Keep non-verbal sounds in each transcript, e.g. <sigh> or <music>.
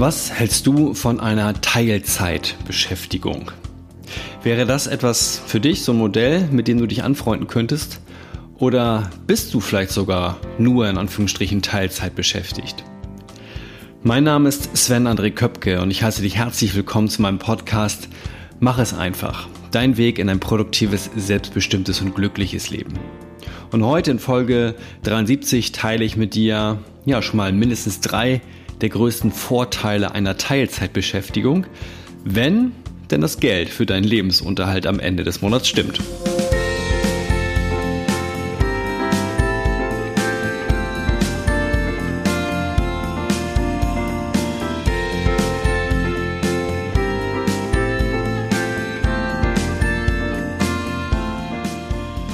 Was hältst du von einer Teilzeitbeschäftigung? Wäre das etwas für dich, so ein Modell, mit dem du dich anfreunden könntest? Oder bist du vielleicht sogar nur in Anführungsstrichen Teilzeit beschäftigt? Mein Name ist Sven André Köpke und ich heiße dich herzlich willkommen zu meinem Podcast Mach es einfach. Dein Weg in ein produktives, selbstbestimmtes und glückliches Leben. Und heute in Folge 73 teile ich mit dir ja schon mal mindestens drei der größten Vorteile einer Teilzeitbeschäftigung, wenn denn das Geld für deinen Lebensunterhalt am Ende des Monats stimmt.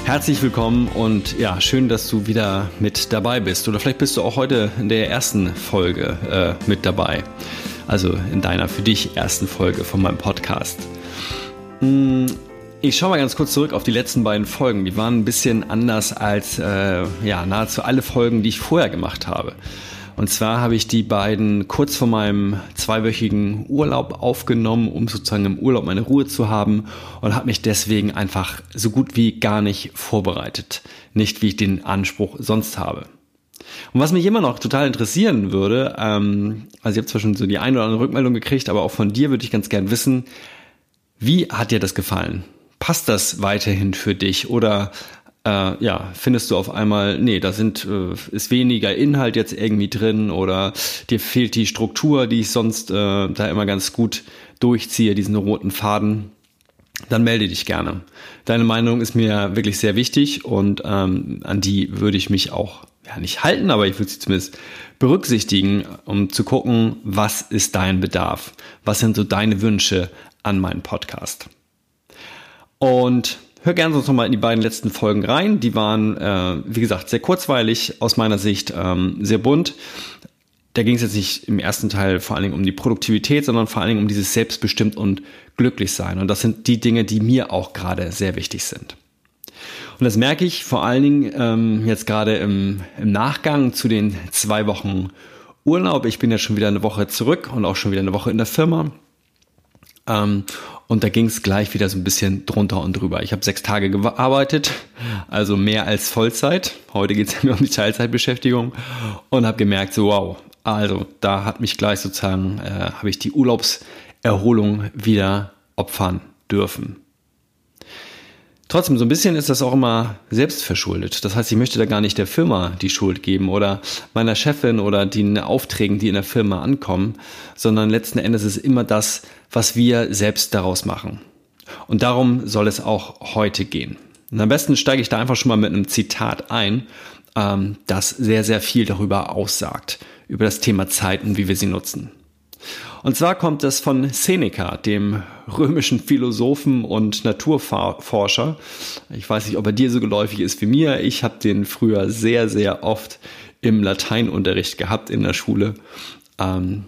Herzlich willkommen und ja, schön, dass du wieder mit dabei bist. Oder vielleicht bist du auch heute in der ersten Folge äh, mit dabei. Also in deiner für dich ersten Folge von meinem Podcast. Hm, ich schaue mal ganz kurz zurück auf die letzten beiden Folgen. Die waren ein bisschen anders als äh, ja, nahezu alle Folgen, die ich vorher gemacht habe. Und zwar habe ich die beiden kurz vor meinem zweiwöchigen Urlaub aufgenommen, um sozusagen im Urlaub meine Ruhe zu haben und habe mich deswegen einfach so gut wie gar nicht vorbereitet. Nicht wie ich den Anspruch sonst habe. Und was mich immer noch total interessieren würde, ähm, also ich habe zwar schon so die eine oder andere Rückmeldung gekriegt, aber auch von dir würde ich ganz gern wissen, wie hat dir das gefallen? Passt das weiterhin für dich oder äh, ja, findest du auf einmal, nee, da sind, äh, ist weniger Inhalt jetzt irgendwie drin oder dir fehlt die Struktur, die ich sonst äh, da immer ganz gut durchziehe, diesen roten Faden, dann melde dich gerne. Deine Meinung ist mir wirklich sehr wichtig und ähm, an die würde ich mich auch ja, nicht halten, aber ich würde sie zumindest berücksichtigen, um zu gucken, was ist dein Bedarf? Was sind so deine Wünsche an meinen Podcast? Und Hör gerne sonst nochmal in die beiden letzten Folgen rein. Die waren, äh, wie gesagt, sehr kurzweilig, aus meiner Sicht ähm, sehr bunt. Da ging es jetzt nicht im ersten Teil vor allen Dingen um die Produktivität, sondern vor allen Dingen um dieses Selbstbestimmt und glücklich sein. Und das sind die Dinge, die mir auch gerade sehr wichtig sind. Und das merke ich vor allen Dingen ähm, jetzt gerade im, im Nachgang zu den zwei Wochen Urlaub. Ich bin ja schon wieder eine Woche zurück und auch schon wieder eine Woche in der Firma. Ähm, und da ging es gleich wieder so ein bisschen drunter und drüber. Ich habe sechs Tage gearbeitet, also mehr als Vollzeit. Heute geht es <laughs> ja nur um die Teilzeitbeschäftigung und habe gemerkt, so wow, also da hat mich gleich sozusagen, äh, habe ich die Urlaubserholung wieder opfern dürfen. Trotzdem, so ein bisschen ist das auch immer selbstverschuldet. Das heißt, ich möchte da gar nicht der Firma die Schuld geben oder meiner Chefin oder den Aufträgen, die in der Firma ankommen, sondern letzten Endes ist immer das, was wir selbst daraus machen. Und darum soll es auch heute gehen. Und am besten steige ich da einfach schon mal mit einem Zitat ein, ähm, das sehr, sehr viel darüber aussagt, über das Thema Zeit und wie wir sie nutzen. Und zwar kommt es von Seneca, dem römischen Philosophen und Naturforscher. Ich weiß nicht, ob er dir so geläufig ist wie mir. Ich habe den früher sehr, sehr oft im Lateinunterricht gehabt in der Schule. Ähm,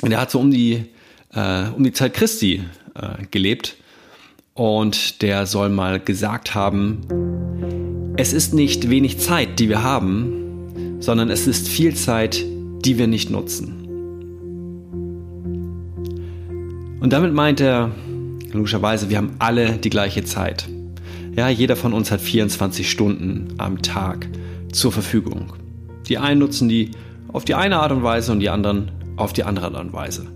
und er hat so um die, äh, um die Zeit Christi äh, gelebt. Und der soll mal gesagt haben, es ist nicht wenig Zeit, die wir haben, sondern es ist viel Zeit, die wir nicht nutzen. Und damit meint er, logischerweise, wir haben alle die gleiche Zeit. Ja, jeder von uns hat 24 Stunden am Tag zur Verfügung. Die einen nutzen die auf die eine Art und Weise und die anderen auf die andere Art und Weise.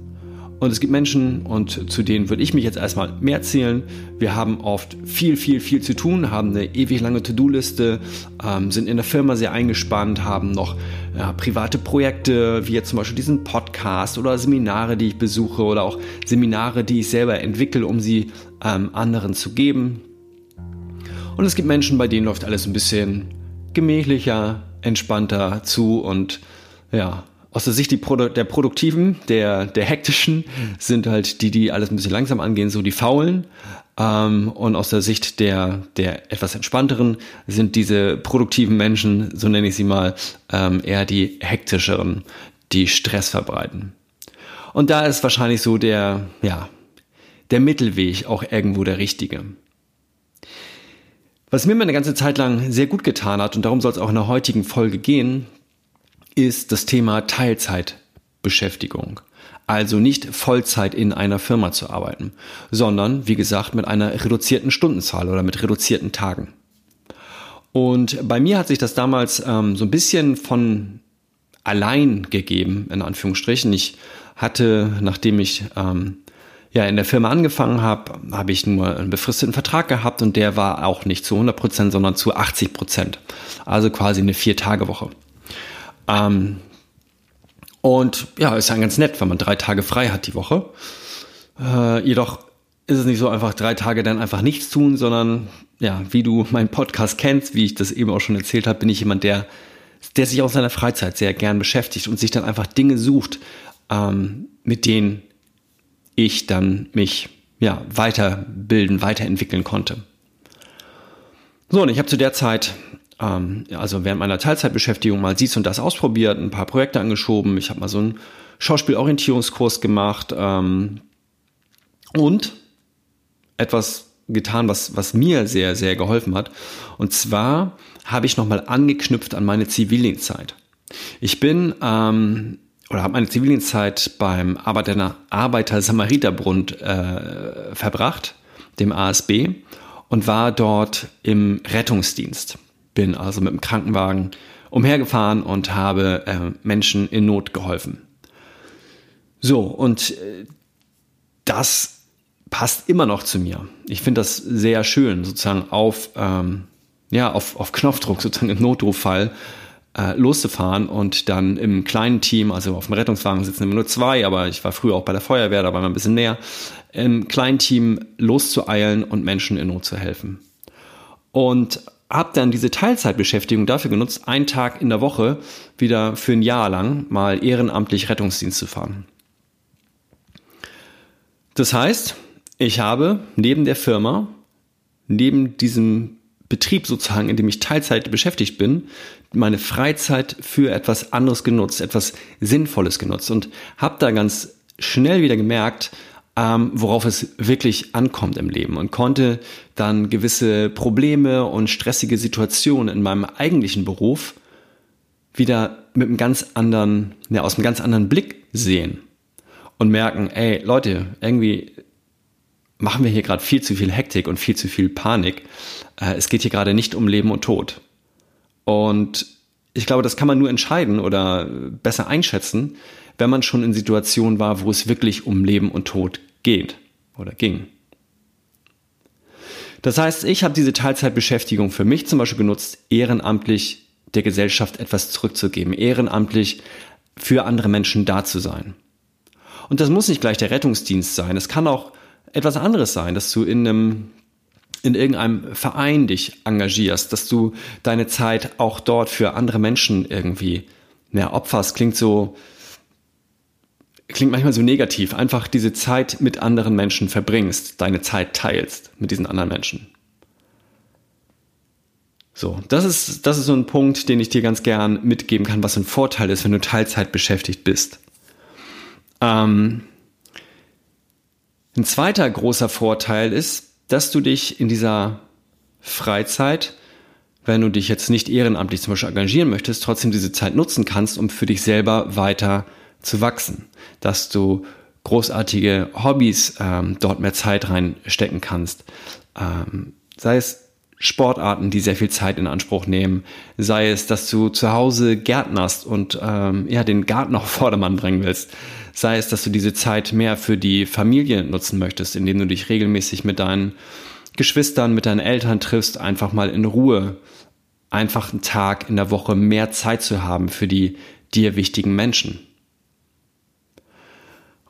Und es gibt Menschen, und zu denen würde ich mich jetzt erstmal mehr zählen. Wir haben oft viel, viel, viel zu tun, haben eine ewig lange To-Do-Liste, ähm, sind in der Firma sehr eingespannt, haben noch ja, private Projekte, wie jetzt zum Beispiel diesen Podcast oder Seminare, die ich besuche oder auch Seminare, die ich selber entwickle, um sie ähm, anderen zu geben. Und es gibt Menschen, bei denen läuft alles ein bisschen gemächlicher, entspannter zu und ja, aus der Sicht Produ der Produktiven, der, der Hektischen, sind halt die, die alles ein bisschen langsam angehen, so die Faulen. Ähm, und aus der Sicht der, der etwas entspannteren sind diese produktiven Menschen, so nenne ich sie mal, ähm, eher die hektischeren, die Stress verbreiten. Und da ist wahrscheinlich so der, ja, der Mittelweg auch irgendwo der richtige. Was mir meine ganze Zeit lang sehr gut getan hat, und darum soll es auch in der heutigen Folge gehen, ist das Thema Teilzeitbeschäftigung. Also nicht Vollzeit in einer Firma zu arbeiten, sondern wie gesagt mit einer reduzierten Stundenzahl oder mit reduzierten Tagen. Und bei mir hat sich das damals ähm, so ein bisschen von allein gegeben, in Anführungsstrichen. Ich hatte, nachdem ich ähm, ja in der Firma angefangen habe, habe ich nur einen befristeten Vertrag gehabt und der war auch nicht zu 100 Prozent, sondern zu 80 Prozent. Also quasi eine Vier-Tage-Woche. Ähm, und ja, ist ja ganz nett, wenn man drei Tage frei hat die Woche. Äh, jedoch ist es nicht so einfach drei Tage dann einfach nichts tun, sondern ja, wie du meinen Podcast kennst, wie ich das eben auch schon erzählt habe, bin ich jemand, der, der sich auch seiner Freizeit sehr gern beschäftigt und sich dann einfach Dinge sucht, ähm, mit denen ich dann mich ja, weiterbilden, weiterentwickeln konnte. So, und ich habe zu der Zeit, ähm, also während meiner Teilzeitbeschäftigung mal dies und das ausprobiert, ein paar Projekte angeschoben. Ich habe mal so einen Schauspielorientierungskurs gemacht ähm, und etwas getan, was, was mir sehr, sehr geholfen hat. Und zwar habe ich nochmal angeknüpft an meine Zivildienstzeit. Ich bin ähm, oder habe meine Zivildienstzeit beim Arbeiter, Arbeiter Samariterbund äh, verbracht, dem ASB, und war dort im Rettungsdienst. Bin also mit dem Krankenwagen umhergefahren und habe äh, Menschen in Not geholfen. So, und äh, das passt immer noch zu mir. Ich finde das sehr schön, sozusagen auf, ähm, ja, auf, auf Knopfdruck, sozusagen im Notrufall äh, loszufahren und dann im kleinen Team, also auf dem Rettungswagen sitzen immer nur zwei, aber ich war früher auch bei der Feuerwehr, da war man ein bisschen näher, im kleinen Team loszueilen und Menschen in Not zu helfen. Und habe dann diese Teilzeitbeschäftigung dafür genutzt, einen Tag in der Woche wieder für ein Jahr lang mal ehrenamtlich Rettungsdienst zu fahren. Das heißt, ich habe neben der Firma, neben diesem Betrieb sozusagen, in dem ich Teilzeit beschäftigt bin, meine Freizeit für etwas anderes genutzt, etwas Sinnvolles genutzt und habe da ganz schnell wieder gemerkt, ähm, worauf es wirklich ankommt im Leben und konnte dann gewisse Probleme und stressige Situationen in meinem eigentlichen Beruf wieder mit einem ganz anderen, ja, aus einem ganz anderen Blick sehen und merken, ey Leute, irgendwie machen wir hier gerade viel zu viel Hektik und viel zu viel Panik. Äh, es geht hier gerade nicht um Leben und Tod. Und ich glaube, das kann man nur entscheiden oder besser einschätzen, wenn man schon in Situationen war, wo es wirklich um Leben und Tod geht oder ging. Das heißt, ich habe diese Teilzeitbeschäftigung für mich zum Beispiel genutzt, ehrenamtlich der Gesellschaft etwas zurückzugeben, ehrenamtlich für andere Menschen da zu sein. Und das muss nicht gleich der Rettungsdienst sein. Es kann auch etwas anderes sein, dass du in einem in irgendeinem Verein dich engagierst, dass du deine Zeit auch dort für andere Menschen irgendwie ja, opferst, klingt so, klingt manchmal so negativ, einfach diese Zeit mit anderen Menschen verbringst, deine Zeit teilst mit diesen anderen Menschen. So, das ist, das ist so ein Punkt, den ich dir ganz gern mitgeben kann, was ein Vorteil ist, wenn du Teilzeit beschäftigt bist. Ähm, ein zweiter großer Vorteil ist, dass du dich in dieser Freizeit, wenn du dich jetzt nicht ehrenamtlich zum Beispiel engagieren möchtest, trotzdem diese Zeit nutzen kannst, um für dich selber weiter zu wachsen. Dass du großartige Hobbys ähm, dort mehr Zeit reinstecken kannst. Ähm, sei es Sportarten, die sehr viel Zeit in Anspruch nehmen, sei es, dass du zu Hause gärtnerst und ähm, ja den Garten auf Vordermann bringen willst, sei es, dass du diese Zeit mehr für die Familie nutzen möchtest, indem du dich regelmäßig mit deinen Geschwistern, mit deinen Eltern triffst, einfach mal in Ruhe, einfach einen Tag in der Woche mehr Zeit zu haben für die dir wichtigen Menschen.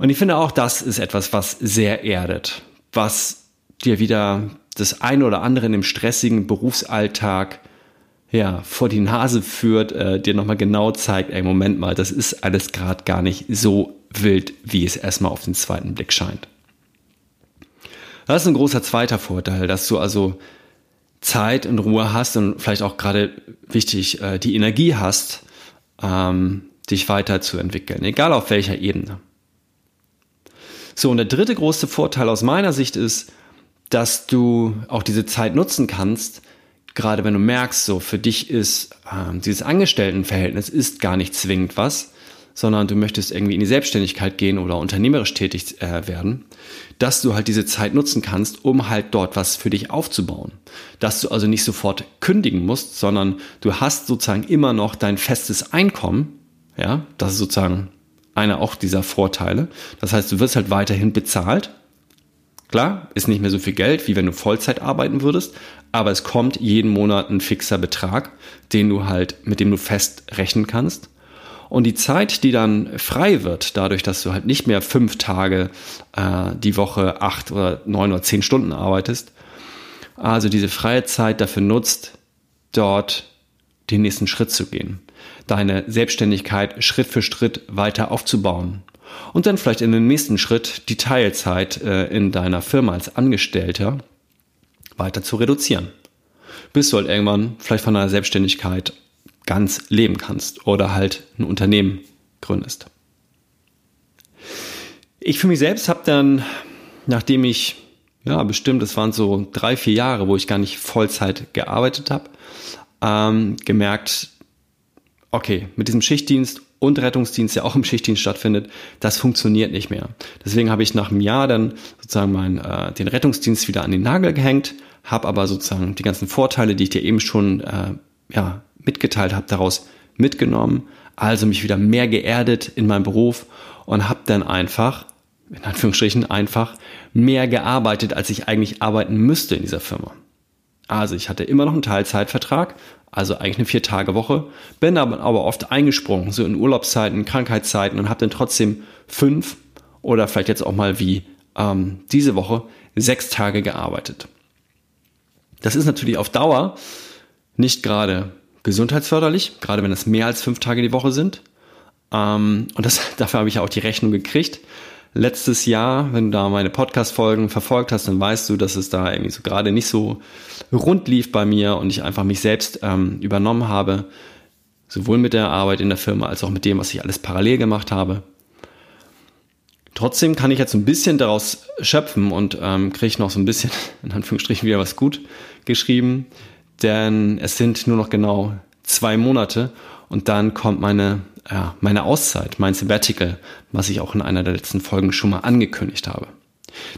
Und ich finde auch, das ist etwas, was sehr erdet, was dir wieder das eine oder andere in dem stressigen Berufsalltag ja, vor die Nase führt, äh, dir nochmal genau zeigt, ey, Moment mal, das ist alles gerade gar nicht so wild, wie es erstmal auf den zweiten Blick scheint. Das ist ein großer zweiter Vorteil, dass du also Zeit und Ruhe hast und vielleicht auch gerade wichtig, äh, die Energie hast, ähm, dich weiterzuentwickeln, egal auf welcher Ebene. So, und der dritte große Vorteil aus meiner Sicht ist, dass du auch diese Zeit nutzen kannst, gerade wenn du merkst, so für dich ist äh, dieses Angestelltenverhältnis ist gar nicht zwingend was, sondern du möchtest irgendwie in die Selbstständigkeit gehen oder unternehmerisch tätig äh, werden, dass du halt diese Zeit nutzen kannst, um halt dort was für dich aufzubauen. Dass du also nicht sofort kündigen musst, sondern du hast sozusagen immer noch dein festes Einkommen. Ja, das ist sozusagen einer auch dieser Vorteile. Das heißt, du wirst halt weiterhin bezahlt. Klar, ist nicht mehr so viel Geld, wie wenn du Vollzeit arbeiten würdest, aber es kommt jeden Monat ein fixer Betrag, den du halt, mit dem du fest rechnen kannst. Und die Zeit, die dann frei wird, dadurch, dass du halt nicht mehr fünf Tage äh, die Woche acht oder neun oder zehn Stunden arbeitest, also diese freie Zeit dafür nutzt, dort den nächsten Schritt zu gehen, deine Selbstständigkeit Schritt für Schritt weiter aufzubauen und dann vielleicht in den nächsten Schritt die Teilzeit äh, in deiner Firma als Angestellter weiter zu reduzieren, bis du halt irgendwann vielleicht von deiner Selbstständigkeit ganz leben kannst oder halt ein Unternehmen gründest. Ich für mich selbst habe dann, nachdem ich, ja, bestimmt, es waren so drei, vier Jahre, wo ich gar nicht Vollzeit gearbeitet habe, ähm, gemerkt, okay, mit diesem Schichtdienst und Rettungsdienst, der auch im Schichtdienst stattfindet, das funktioniert nicht mehr. Deswegen habe ich nach einem Jahr dann sozusagen mein, äh, den Rettungsdienst wieder an den Nagel gehängt, habe aber sozusagen die ganzen Vorteile, die ich dir eben schon äh, ja, mitgeteilt habe, daraus mitgenommen, also mich wieder mehr geerdet in meinem Beruf und habe dann einfach, in Anführungsstrichen einfach, mehr gearbeitet, als ich eigentlich arbeiten müsste in dieser Firma. Also ich hatte immer noch einen Teilzeitvertrag, also eigentlich eine Vier-Tage-Woche, bin aber, oft eingesprungen, so in Urlaubszeiten, Krankheitszeiten und habe dann trotzdem fünf oder vielleicht jetzt auch mal wie ähm, diese Woche sechs Tage gearbeitet. Das ist natürlich auf Dauer nicht gerade gesundheitsförderlich, gerade wenn es mehr als fünf Tage die Woche sind. Ähm, und das, <laughs> dafür habe ich auch die Rechnung gekriegt. Letztes Jahr, wenn du da meine Podcast-Folgen verfolgt hast, dann weißt du, dass es da irgendwie so gerade nicht so rund lief bei mir und ich einfach mich selbst ähm, übernommen habe, sowohl mit der Arbeit in der Firma als auch mit dem, was ich alles parallel gemacht habe. Trotzdem kann ich jetzt ein bisschen daraus schöpfen und ähm, kriege noch so ein bisschen, <laughs> in Anführungsstrichen, wieder was gut geschrieben denn es sind nur noch genau zwei Monate und dann kommt meine, ja, meine Auszeit, mein Sabbatical, was ich auch in einer der letzten Folgen schon mal angekündigt habe.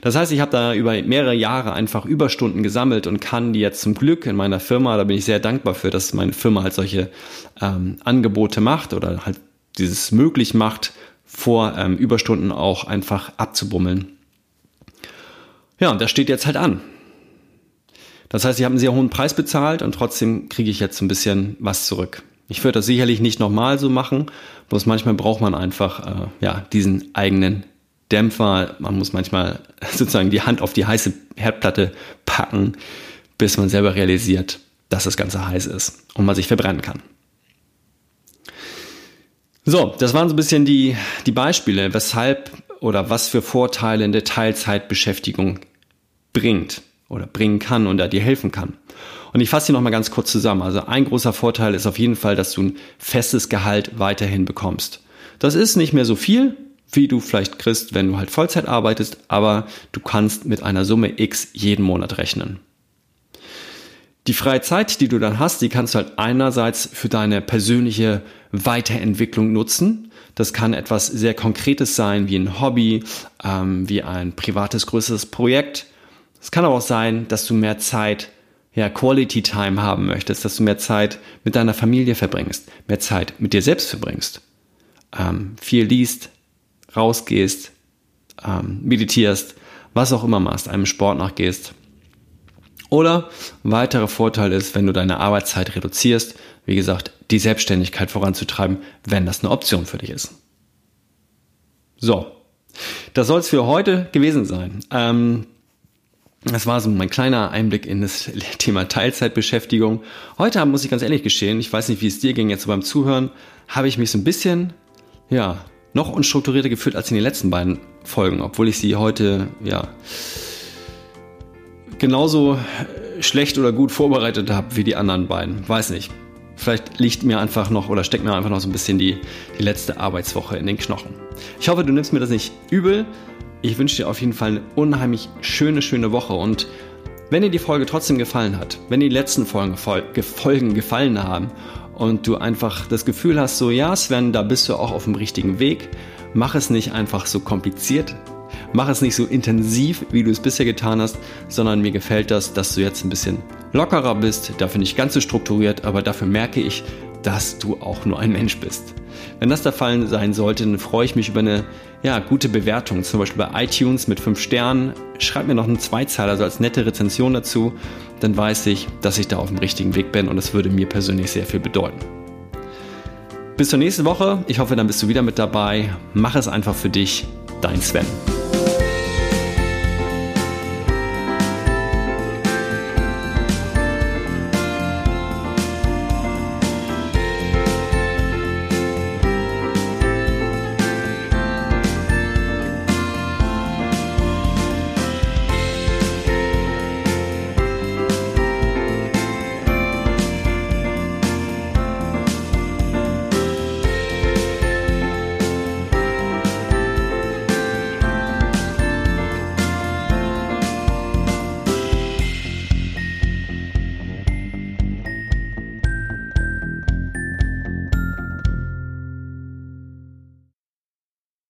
Das heißt, ich habe da über mehrere Jahre einfach Überstunden gesammelt und kann die jetzt zum Glück in meiner Firma, da bin ich sehr dankbar für, dass meine Firma halt solche ähm, Angebote macht oder halt dieses möglich macht, vor ähm, Überstunden auch einfach abzubummeln. Ja, und das steht jetzt halt an. Das heißt, ich habe einen sehr hohen Preis bezahlt und trotzdem kriege ich jetzt ein bisschen was zurück. Ich würde das sicherlich nicht nochmal so machen, bloß manchmal braucht man einfach äh, ja, diesen eigenen Dämpfer. Man muss manchmal <laughs> sozusagen die Hand auf die heiße Herdplatte packen, bis man selber realisiert, dass das Ganze heiß ist und man sich verbrennen kann. So, das waren so ein bisschen die, die Beispiele, weshalb oder was für Vorteile in der Teilzeitbeschäftigung bringt oder bringen kann und da dir helfen kann. Und ich fasse hier nochmal ganz kurz zusammen. Also ein großer Vorteil ist auf jeden Fall, dass du ein festes Gehalt weiterhin bekommst. Das ist nicht mehr so viel, wie du vielleicht kriegst, wenn du halt Vollzeit arbeitest, aber du kannst mit einer Summe X jeden Monat rechnen. Die freie Zeit, die du dann hast, die kannst du halt einerseits für deine persönliche Weiterentwicklung nutzen. Das kann etwas sehr Konkretes sein, wie ein Hobby, ähm, wie ein privates größeres Projekt. Es kann aber auch sein, dass du mehr Zeit, ja, Quality Time haben möchtest, dass du mehr Zeit mit deiner Familie verbringst, mehr Zeit mit dir selbst verbringst, ähm, viel liest, rausgehst, ähm, meditierst, was auch immer machst, einem Sport nachgehst. Oder ein weiterer Vorteil ist, wenn du deine Arbeitszeit reduzierst, wie gesagt, die Selbstständigkeit voranzutreiben, wenn das eine Option für dich ist. So, das soll es für heute gewesen sein. Ähm, das war so mein kleiner Einblick in das Thema Teilzeitbeschäftigung. Heute muss ich ganz ehrlich geschehen, ich weiß nicht, wie es dir ging jetzt so beim Zuhören, habe ich mich so ein bisschen, ja, noch unstrukturierter gefühlt als in den letzten beiden Folgen, obwohl ich sie heute, ja, genauso schlecht oder gut vorbereitet habe wie die anderen beiden. Weiß nicht. Vielleicht liegt mir einfach noch oder steckt mir einfach noch so ein bisschen die, die letzte Arbeitswoche in den Knochen. Ich hoffe, du nimmst mir das nicht übel. Ich wünsche dir auf jeden Fall eine unheimlich schöne, schöne Woche und wenn dir die Folge trotzdem gefallen hat, wenn die letzten Folgen, Folgen gefallen haben und du einfach das Gefühl hast, so ja Sven, da bist du auch auf dem richtigen Weg, mach es nicht einfach so kompliziert, mach es nicht so intensiv, wie du es bisher getan hast, sondern mir gefällt das, dass du jetzt ein bisschen lockerer bist, dafür nicht ganz so strukturiert, aber dafür merke ich, dass du auch nur ein Mensch bist. Wenn das der Fall sein sollte, dann freue ich mich über eine ja, gute Bewertung, zum Beispiel bei iTunes mit 5 Sternen. Schreib mir noch einen Zweizeiler, also als nette Rezension dazu, dann weiß ich, dass ich da auf dem richtigen Weg bin und es würde mir persönlich sehr viel bedeuten. Bis zur nächsten Woche. Ich hoffe, dann bist du wieder mit dabei. Mach es einfach für dich. Dein Sven.